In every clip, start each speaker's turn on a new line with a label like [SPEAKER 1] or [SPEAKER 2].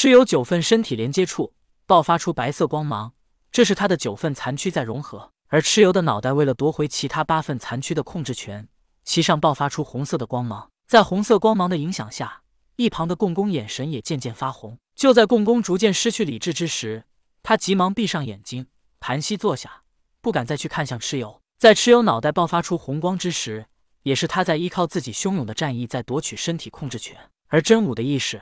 [SPEAKER 1] 蚩尤九份身体连接处爆发出白色光芒，这是他的九份残躯在融合。而蚩尤的脑袋为了夺回其他八份残躯的控制权，其上爆发出红色的光芒。在红色光芒的影响下，一旁的共工眼神也渐渐发红。就在共工逐渐失去理智之时，他急忙闭上眼睛，盘膝坐下，不敢再去看向蚩尤。在蚩尤脑袋爆发出红光之时，也是他在依靠自己汹涌的战意在夺取身体控制权。而真武的意识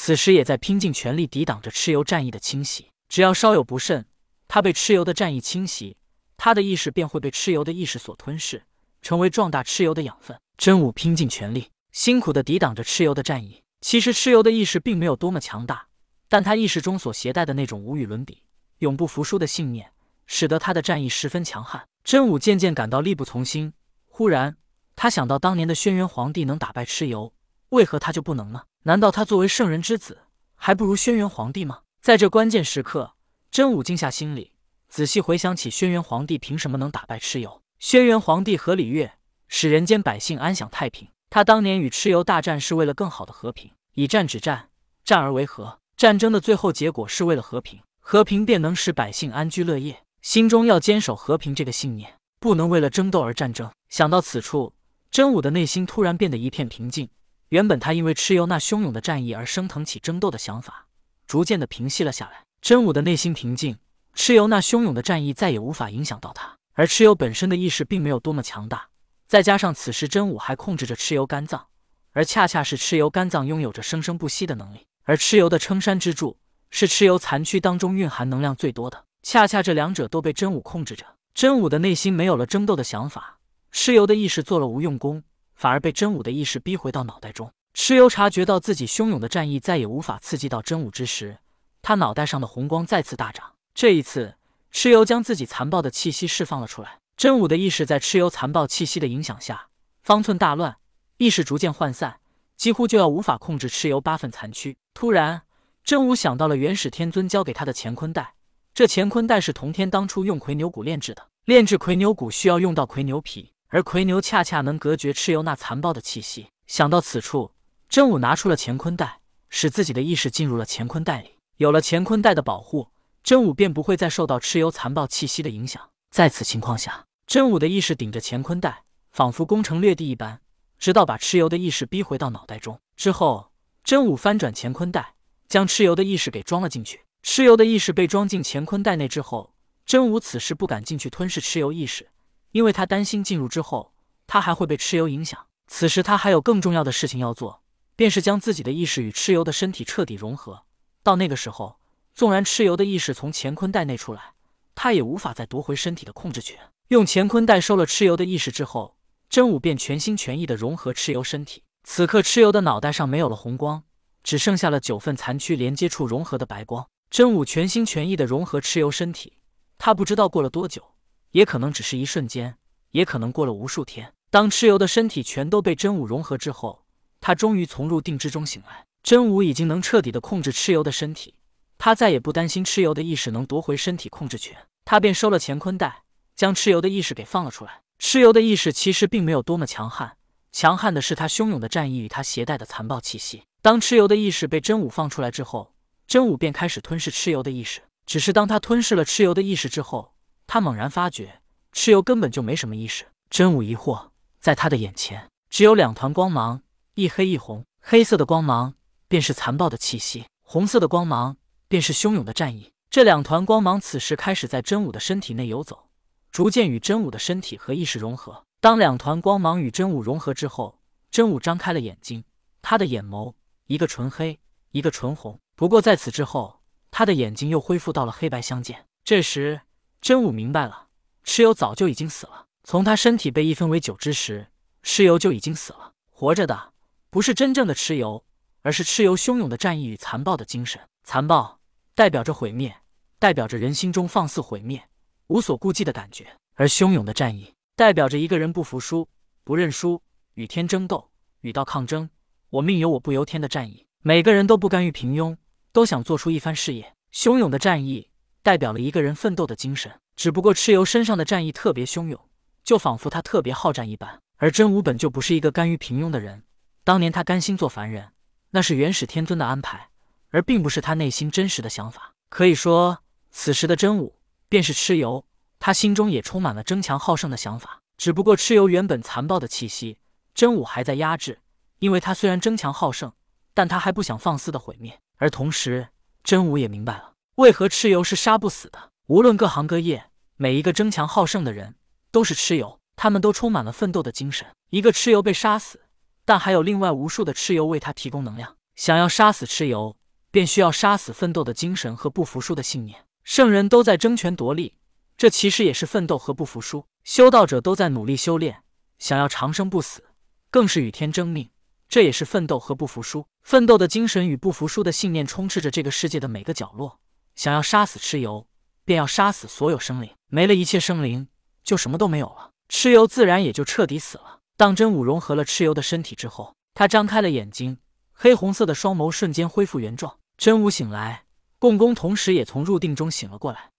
[SPEAKER 1] 此时也在拼尽全力抵挡着蚩尤战意的侵袭。只要稍有不慎，他被蚩尤的战意侵袭。他的意识便会被蚩尤的意识所吞噬，成为壮大蚩尤的养分。真武拼尽全力，辛苦的抵挡着蚩尤的战意。其实蚩尤的意识并没有多么强大，但他意识中所携带的那种无与伦比、永不服输的信念，使得他的战意十分强悍。真武渐渐感到力不从心。忽然，他想到当年的轩辕皇帝能打败蚩尤，为何他就不能呢？难道他作为圣人之子，还不如轩辕皇帝吗？在这关键时刻，真武静下心里。仔细回想起轩辕皇帝凭什么能打败蚩尤？轩辕皇帝和礼乐使人间百姓安享太平。他当年与蚩尤大战是为了更好的和平，以战止战，战而为和。战争的最后结果是为了和平，和平便能使百姓安居乐业。心中要坚守和平这个信念，不能为了争斗而战争。想到此处，真武的内心突然变得一片平静。原本他因为蚩尤那汹涌的战意而升腾起争斗的想法，逐渐的平息了下来。真武的内心平静。蚩尤那汹涌的战意再也无法影响到他，而蚩尤本身的意识并没有多么强大，再加上此时真武还控制着蚩尤肝脏，而恰恰是蚩尤肝脏拥有着生生不息的能力，而蚩尤的撑山之柱是蚩尤残躯当中蕴含能量最多的，恰恰这两者都被真武控制着，真武的内心没有了争斗的想法，蚩尤的意识做了无用功，反而被真武的意识逼回到脑袋中。蚩尤察觉到自己汹涌的战意再也无法刺激到真武之时，他脑袋上的红光再次大涨。这一次，蚩尤将自己残暴的气息释放了出来。真武的意识在蚩尤残暴气息的影响下，方寸大乱，意识逐渐涣散，几乎就要无法控制蚩尤八分残躯。突然，真武想到了元始天尊交给他的乾坤袋，这乾坤袋是同天当初用魁牛骨炼制的，炼制魁牛骨需要用到魁牛皮，而奎牛恰恰能隔绝蚩尤那残暴的气息。想到此处，真武拿出了乾坤袋，使自己的意识进入了乾坤袋里。有了乾坤袋的保护。真武便不会再受到蚩尤残暴气息的影响。在此情况下，真武的意识顶着乾坤袋，仿佛攻城略地一般，直到把蚩尤的意识逼回到脑袋中。之后，真武翻转乾坤袋，将蚩尤的意识给装了进去。蚩尤的意识被装进乾坤袋内之后，真武此时不敢进去吞噬蚩尤意识，因为他担心进入之后，他还会被蚩尤影响。此时他还有更重要的事情要做，便是将自己的意识与蚩尤的身体彻底融合。到那个时候。纵然蚩尤的意识从乾坤袋内出来，他也无法再夺回身体的控制权。用乾坤袋收了蚩尤的意识之后，真武便全心全意的融合蚩尤身体。此刻，蚩尤的脑袋上没有了红光，只剩下了九份残躯连接处融合的白光。真武全心全意的融合蚩尤身体，他不知道过了多久，也可能只是一瞬间，也可能过了无数天。当蚩尤的身体全都被真武融合之后，他终于从入定之中醒来。真武已经能彻底的控制蚩尤的身体。他再也不担心蚩尤的意识能夺回身体控制权，他便收了乾坤袋，将蚩尤的意识给放了出来。蚩尤的意识其实并没有多么强悍，强悍的是他汹涌的战意与他携带的残暴气息。当蚩尤的意识被真武放出来之后，真武便开始吞噬蚩尤的意识。只是当他吞噬了蚩尤的意识之后，他猛然发觉蚩尤根本就没什么意识。真武疑惑，在他的眼前只有两团光芒，一黑一红。黑色的光芒便是残暴的气息，红色的光芒。便是汹涌的战意。这两团光芒此时开始在真武的身体内游走，逐渐与真武的身体和意识融合。当两团光芒与真武融合之后，真武张开了眼睛，他的眼眸一个纯黑，一个纯红。不过在此之后，他的眼睛又恢复到了黑白相间。这时，真武明白了，蚩尤早就已经死了。从他身体被一分为九之时，蚩尤就已经死了。活着的不是真正的蚩尤，而是蚩尤汹涌的战意与残暴的精神。残暴。代表着毁灭，代表着人心中放肆毁灭、无所顾忌的感觉；而汹涌的战意，代表着一个人不服输、不认输、与天争斗、与道抗争。我命由我不由天的战意，每个人都不甘于平庸，都想做出一番事业。汹涌的战意代表了一个人奋斗的精神。只不过蚩尤身上的战意特别汹涌，就仿佛他特别好战一般。而真武本就不是一个甘于平庸的人，当年他甘心做凡人，那是元始天尊的安排。而并不是他内心真实的想法。可以说，此时的真武便是蚩尤，他心中也充满了争强好胜的想法。只不过蚩尤原本残暴的气息，真武还在压制，因为他虽然争强好胜，但他还不想放肆的毁灭。而同时，真武也明白了，为何蚩尤是杀不死的。无论各行各业，每一个争强好胜的人都是蚩尤，他们都充满了奋斗的精神。一个蚩尤被杀死，但还有另外无数的蚩尤为他提供能量。想要杀死蚩尤，便需要杀死奋斗的精神和不服输的信念。圣人都在争权夺利，这其实也是奋斗和不服输。修道者都在努力修炼，想要长生不死，更是与天争命，这也是奋斗和不服输。奋斗的精神与不服输的信念充斥着这个世界的每个角落。想要杀死蚩尤，便要杀死所有生灵，没了一切生灵，就什么都没有了，蚩尤自然也就彻底死了。当真武融合了蚩尤的身体之后，他张开了眼睛。黑红色的双眸瞬间恢复原状。真武醒来，共工同时也从入定中醒了过来。